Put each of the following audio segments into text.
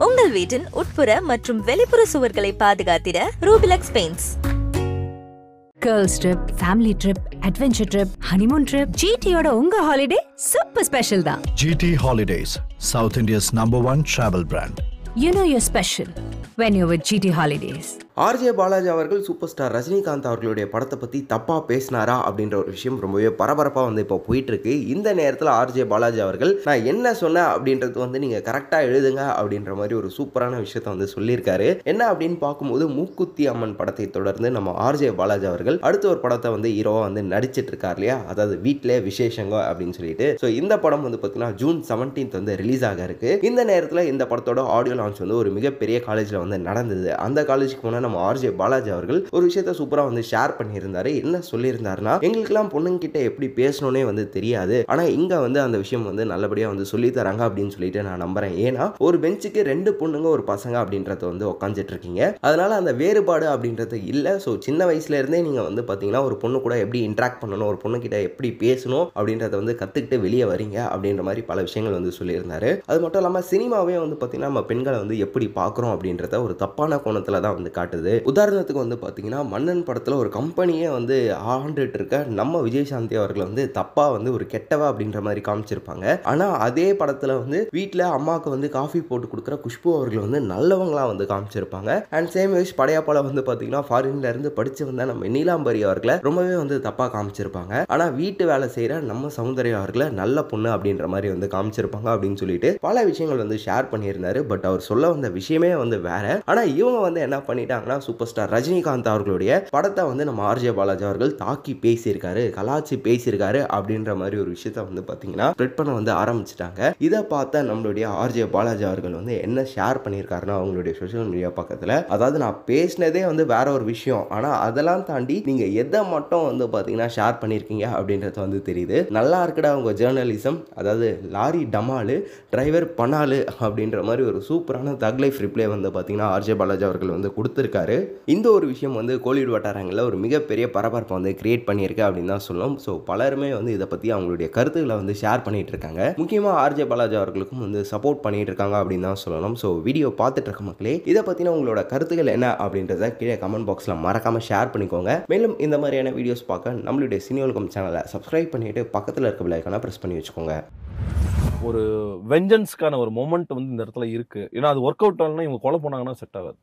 உங்கள் வீட்டின் உட்புற மற்றும் வெளிப்புற சுவர்களை பாதுகாத்திட Rubilux paints girls trip family trip adventure trip honeymoon trip ஜிடியோட உங்க ஹாலிடே சூப்பர் ஸ்பெஷல் தான். GT Holidays, South India's number one travel brand. You know you're special when you with GT holidays RJ Balaji அவர்கள் super star Rajinikanth அவர்களுடைய படத்தை பற்றி தப்பாக பேசினாரா அப்படின்ற ஒரு விஷயம் ரொம்பவே பரபரப்பாக வந்து இப்போ போயிட்டு இருக்கு இந்த நேரத்தில் ஆர்ஜே பாலாஜி அவர்கள் நான் என்ன சொன்னேன் அப்படின்றது வந்து நீங்கள் கரெக்டாக எழுதுங்க அப்படின்ற மாதிரி ஒரு சூப்பரான விஷயத்த வந்து சொல்லியிருக்காரு. என்ன அப்படின்னு பார்க்கும்போது மூக்குத்தி அம்மன் படத்தை தொடர்ந்து நம்ம ஆர்ஜே பாலாஜி அவர்கள் அடுத்த ஒரு படத்தை வந்து ஹீரோவாக வந்து நடிச்சிட்டு இருக்கார் இல்லையா? அதாவது வீட்டிலே விசேஷங்க அப்படின்னு சொல்லிட்டு. ஸோ இந்த படம் வந்து பார்த்தீங்கன்னா ஜூன் செவன்டீன்த் வந்து ரிலீஸ் ஆக இருக்கு. இந்த நேரத்தில் இந்த படத்தோட ஆடியோ லான்ச் வந்து ஒரு மிகப்பெரிய காலேஜில் வந்து நடந்தது. அந்த காலேஜுக்கு நம்ம ஆர்ஜே பாலாஜி அவர்கள் ஒரு விஷயத்த சூப்பராக வந்து ஷேர் பண்ணியிருந்தாரு. என்ன சொல்லியிருந்தாருன்னா எங்களுக்கெல்லாம் பொண்ணுங்க கிட்ட எப்படி பேசணும்னே வந்து தெரியாது. ஆனால் இங்கே வந்து அந்த விஷயம் வந்து நல்லபடியாக வந்து சொல்லி தராங்க அப்படின்னு சொல்லிட்டு நான் நம்புறேன். ஏன்னா ஒரு பெஞ்சுக்கு ரெண்டு பொண்ணுங்க ஒரு பசங்க அப்படின்றத வந்து உட்காந்துட்டு இருக்கீங்க அதனால அந்த வேறுபாடு அப்படின்றது இல்லை. ஸோ சின்ன வயசுல இருந்தே நீங்கள் வந்து பார்த்தீங்கன்னா ஒரு பொண்ணு கூட எப்படி இன்ட்ராக்ட் பண்ணணும் ஒரு பொண்ணு கிட்ட எப்படி பேசணும் அப்படின்றத வந்து கற்றுக்கிட்டு வெளியே வரீங்க அப்படின்ற மாதிரி பல விஷயங்கள் வந்து சொல்லியிருந்தாரு. அது மட்டும் இல்லாமல் சினிமாவே வந்து பார்த்தீங்கன்னா நம்ம பெண்களை வந்து எப்படி பார்க்குறோம் அப்படின்றத ஒரு தப்பான கோணத்தில் தான் வந்து காட்டுது. உதாரணத்துக்கு வந்து பார்த்தீங்கன்னா மன்னன் படத்தில் ஒரு கம்பெனியே வந்து ஆண்டுட்டு இருக்க நம்ம விஜயசாந்தி அவர்களை வந்து தப்பாக வந்து ஒரு கெட்டவா அப்படின்ற மாதிரி காமிச்சிருப்பாங்க. ஆனால் அதே படத்தில் வந்து வீட்டில் அம்மாவுக்கு வந்து காஃபி போட்டு கொடுக்குற குஷ்பு அவர்கள் வந்து நல்லவங்களா வந்து காமிச்சிருப்பாங்க. அண்ட் சேம் விஷ் படையாப்பால வந்து பார்த்தீங்கன்னா ஃபாரின்ல இருந்து படிச்சு வந்த நம்ம நீலாம்பரி அவர்களை ரொம்பவே வந்து தப்பாக காமிச்சிருப்பாங்க. ஆனால் வீட்டு வேலை செய்கிற நம்ம சௌந்தர்யா அவர்களை நல்ல பொண்ணு அப்படின்ற மாதிரி வந்து காமிச்சிருப்பாங்க அப்படின்னு சொல்லிட்டு பல விஷயங்கள் வந்து ஷேர் பண்ணியிருந்தாரு. பட் அவர் சொல்ல வந்த விஷயமே வந்து வேற. ஆனால் இவங்க வந்து என்ன பண்ணிட்டாங்கன்னா சூப்பர் ஸ்டார் ரஜினிகாந்த் அவர்களுடைய படத்தை வந்து நம்ம ஆர்ஜே பாலாஜி அவர்கள் தாக்கி பேசியிருக்காரு கலாச்சி பேசியிருக்காரு அப்படின்ற மாதிரி ஒரு விஷயத்த வந்து பார்த்தீங்கன்னா ஸ்ப்ரெட் பண்ண வந்து ஆரம்பிச்சிட்டாங்க. இதை பார்த்த நம்மளுடைய ஆர்ஜே பாலாஜி அவர்கள் வந்து என்ன ஷேர் பண்ணியிருக்காருன்னா அவங்களுடைய சோஷியல் மீடியா பக்கத்தில். அதாவது நான் பேசினதே வந்து வேற ஒரு விஷயம். ஆனால் அதெல்லாம் தாண்டி நீங்கள் எதை மட்டும் வந்து பார்த்தீங்கன்னா ஷேர் பண்ணியிருக்கீங்க அப்படின்றது வந்து தெரியுது. நல்லா இருக்குடா உங்கள் ஜேர்னலிசம் அதாவது லாரி டமாலு டிரைவர் பனாலு அப்படின்ற மாதிரி ஒரு சூப்பரான தக் லைஃப் ரிப்ளை வந்து பார்த்தீங்கன்னா ஆர்ஜே பாலாஜி அவர்கள் வந்து இருக்காரு இந்த ஒரு விஷயம் வந்து கோலிவுட் வட்டாரங்களில் ஒரு மிகப்பெரிய பரபரப்பை வந்து கிரியேட் பண்ணியிருக்கு அப்படின்னு தான் சொல்லணும். ஸோ பலருமே வந்து இதை பற்றி அவங்களுடைய கருத்துக்களை வந்து ஷேர் பண்ணிட்டு இருக்காங்க. முக்கியமாக ஆர்ஜே பாலாஜி அவர்களுக்கும் வந்து சப்போர்ட் பண்ணிட்டு இருக்காங்க அப்படின்னு தான் சொல்லணும். ஸோ வீடியோ பார்த்துட்டு இருக்க மக்களே இதை பற்றின உங்களோட கருத்துக்கள் என்ன அப்படின்றத கீழே கமெண்ட் பாக்ஸில் மறக்காமல் ஷேர் பண்ணிக்கோங்க. மேலும் இந்த மாதிரியான வீடியோஸ் பார்க்க நம்மளுடைய சினியோல்கம் சேனலை சப்ஸ்கிரைப் பண்ணிட்டு பக்கத்தில் இருக்க பிள்ளைக்கான ப்ரெஸ் பண்ணி வச்சுக்கோங்க. ஒரு வெஞ்சன்ஸ்க்கான ஒரு மொமெண்ட் வந்து இந்த இடத்துல இருக்கு. ஏன்னா அது ஒர்க் அவுட் ஆகலன்னா இவங்க கொலை போனாங்கன்னா செட் ஆகாது.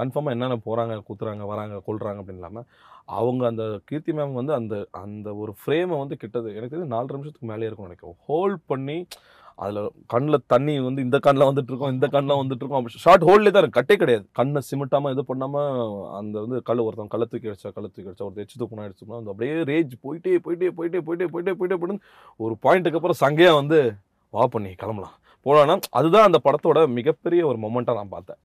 கன்ஃபார்மாக என்னென்ன போகிறாங்க குத்துறாங்க வராங்க கொள்றாங்க அப்படின்னு இல்லாமல் அவங்க அந்த கீர்த்தி மேம் வந்து அந்த அந்த ஒரு ஃப்ரேமை வந்து கிட்டது. எனக்கு தெரிஞ்சு நாலு நிமிஷத்துக்கு மேலே இருக்கும் நினைக்கிறேன். ஹோல்ட் பண்ணி அதில் கண்ணில் தண்ணி வந்து இந்த கண்ணில் வந்துட்டு இருக்கோம் இந்த கண்ணில் வந்துட்டு இருக்கோம் அப்படி ஷார்ட் ஹோல்ட்லேயே தான் கட்டே கிடையாது. கண்ணை சிமிட்டாமல் இது பண்ணாமல் அந்த வந்து கல் ஒருத்தன் கள்ள தூக்கி அடிச்சா கள்ள தூக்கி அடிச்சா ஒருத்தர் எச்சு தூக்கணும் அடிச்சுக்கணும் அந்த அப்படியே ரேஜ் போயிட்டே போயிட்டே போயிட்டே போயிட்டே போயிட்டே போயிட்டே போயிட்டு ஒரு பாயிண்ட்டுக்கு அப்புறம் சங்கையாக வந்து வா பண்ணி கிளம்பலாம். போலான்னா அதுதான் அந்த படத்தோட மிகப்பெரிய ஒரு மொமெண்ட்டாக நான் பார்த்தேன்.